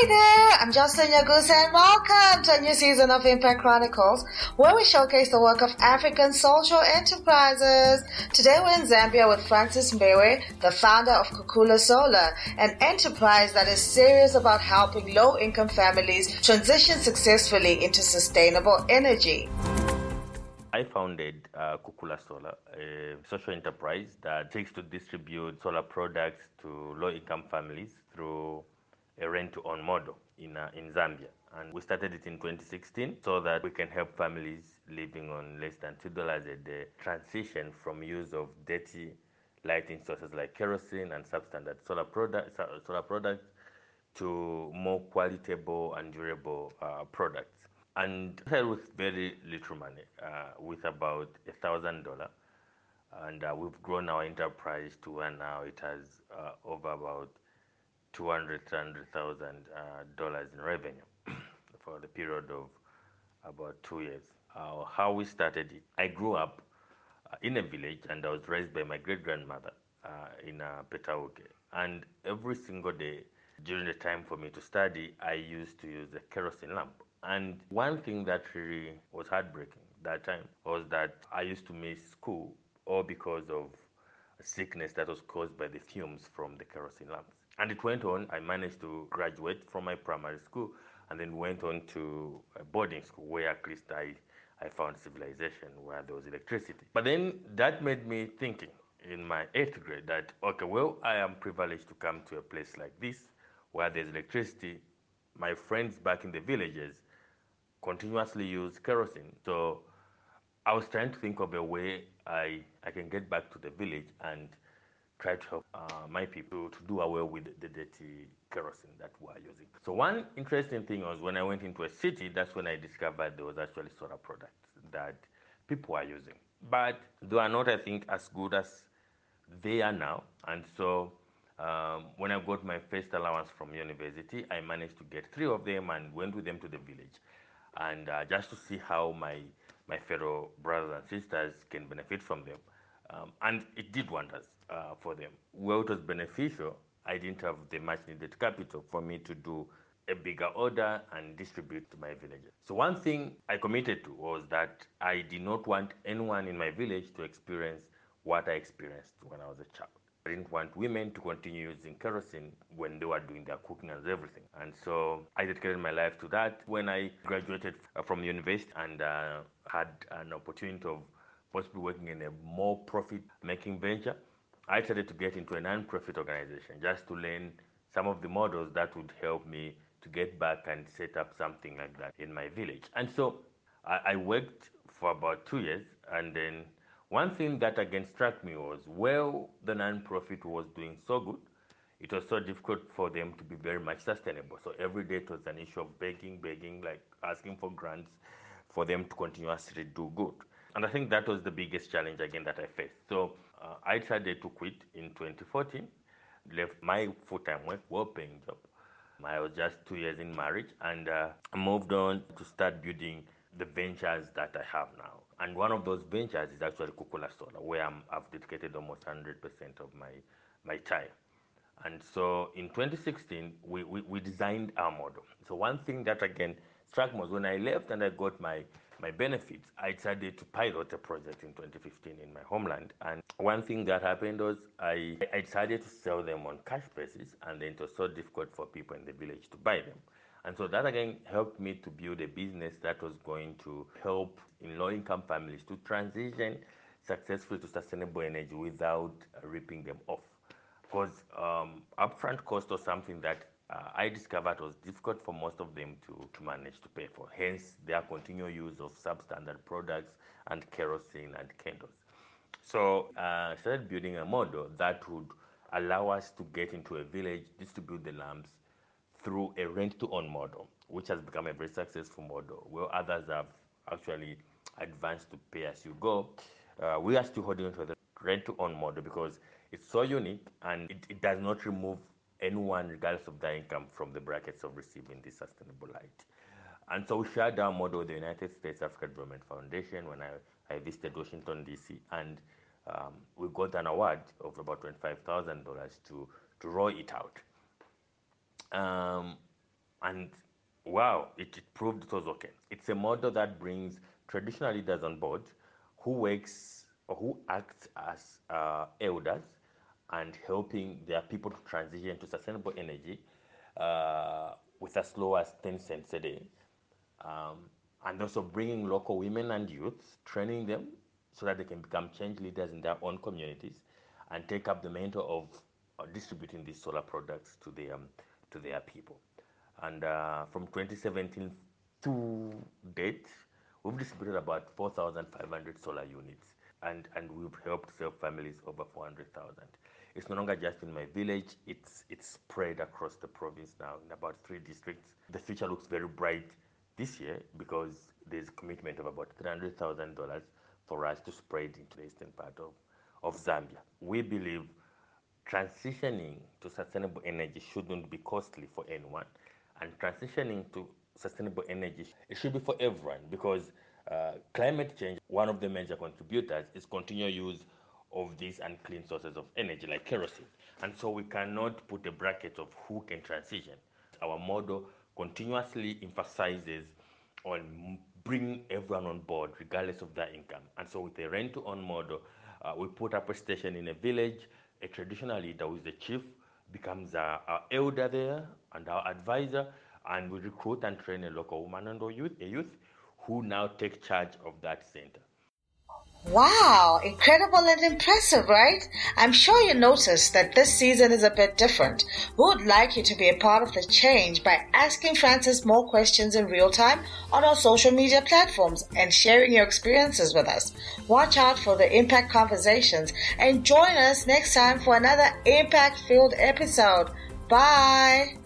Hi there, I'm Jocelyn Yagusa and welcome to a new season of Impact Chronicles where we showcase the work of African social enterprises. Today we're in Zambia with Francis Mbewe, the founder of Kukula Solar, an enterprise that is serious about helping low-income families transition successfully into sustainable energy. I founded uh, Kukula Solar, a social enterprise that seeks to distribute solar products to low-income families through a rent-to-own model in, uh, in Zambia. And we started it in 2016 so that we can help families living on less than $2 a day transition from use of dirty lighting sources like kerosene and substandard solar, product, solar products to more qualitable and durable uh, products. And started with very little money, uh, with about a thousand dollar, and uh, we've grown our enterprise to where now it has uh, over about two hundred thousand uh, dollars in revenue for the period of about two years. Uh, how we started it, I grew up uh, in a village and I was raised by my great grandmother in uh, Petauke. And every single day during the time for me to study, I used to use a kerosene lamp. And one thing that really was heartbreaking that time was that I used to miss school all because of a sickness that was caused by the fumes from the kerosene lamps. And it went on. I managed to graduate from my primary school and then went on to a boarding school where at least I, I found civilization where there was electricity. But then that made me thinking in my eighth grade that, okay, well, I am privileged to come to a place like this where there's electricity. My friends back in the villages continuously use kerosene. So I was trying to think of a way I, I can get back to the village and try to help uh, my people to do away with the dirty kerosene that we are using. So one interesting thing was when I went into a city, that's when I discovered there was actually solar products that people are using. But they are not, I think, as good as they are now. And so um, when I got my first allowance from university, I managed to get three of them and went with them to the village. And uh, just to see how my, my fellow brothers and sisters can benefit from them. Um, and it did wonders uh, for them. Where it was beneficial, I didn't have the much needed capital for me to do a bigger order and distribute to my villages. So one thing I committed to was that I did not want anyone in my village to experience what I experienced when I was a child. I didn't want women to continue using kerosene when they were doing their cooking and everything. And so I dedicated my life to that. When I graduated from university and uh, had an opportunity of possibly working in a more profit making venture, I started to get into a non-profit organization just to learn some of the models that would help me to get back and set up something like that in my village. And so I, I worked for about two years, and then one thing that again struck me was, well, the non-profit was doing so good, it was so difficult for them to be very much sustainable. So every day it was an issue of begging, begging, like asking for grants for them to continuously do good. And I think that was the biggest challenge again that I faced. So uh, I decided to quit in 2014, left my full-time work, well-paying job. I was just two years in marriage and uh, moved on to start building the ventures that I have now. And one of those ventures is actually Kukula Solar, where i have dedicated almost 100% of my, my time. And so in 2016, we, we, we, designed our model. So one thing that again struck me was when I left and I got my my benefits, I decided to pilot a project in 2015 in my homeland. And one thing that happened was I, I decided to sell them on cash basis, and then it was so difficult for people in the village to buy them. And so that again helped me to build a business that was going to help in low income families to transition successfully to sustainable energy without ripping them off. Because um, upfront cost was something that uh, I discovered it was difficult for most of them to, to manage to pay for. Hence, their continual use of substandard products and kerosene and candles. So uh, I started building a model that would allow us to get into a village, distribute the lamps through a rent-to-own model, which has become a very successful model, where others have actually advanced to pay as you go. Uh, we are still holding on to the rent-to-own model because it's so unique and it, it does not remove anyone, regardless of their income, from the brackets of receiving this sustainable light. And so we shared our model with the United States Africa Development Foundation when I, I visited Washington, D.C., and um, we got an award of about $25,000 to, to roll it out. Um, And wow, it, it proved it was okay. It's a model that brings traditional leaders on board who works or who acts as uh, elders and helping their people to transition to sustainable energy uh, with as low as 10 cents a day. Um, and also bringing local women and youth, training them so that they can become change leaders in their own communities and take up the mantle of uh, distributing these solar products to their, um, to their people. And uh, from 2017 to date, we've distributed about 4,500 solar units and, and we've helped serve families over 400,000. It's no longer just in my village, it's, it's spread across the province now in about three districts. The future looks very bright this year because there's a commitment of about $300,000 for us to spread into the eastern part of, of Zambia. We believe transitioning to sustainable energy shouldn't be costly for anyone, and transitioning to sustainable energy it should be for everyone because uh, climate change, one of the major contributors, is continual use of these unclean sources of energy like kerosene. And so we cannot put a bracket of who can transition. Our model continuously emphasizes on bringing everyone on board regardless of their income. And so with the rent to own model, uh, we put up a station in a village, a traditional leader who is the chief becomes our, our elder there and our advisor, and we recruit and train a local woman and a youth, a youth who now take charge of that center. Wow, incredible and impressive, right? I'm sure you noticed that this season is a bit different. We would like you to be a part of the change by asking Francis more questions in real time on our social media platforms and sharing your experiences with us. Watch out for the impact conversations and join us next time for another impact filled episode. Bye.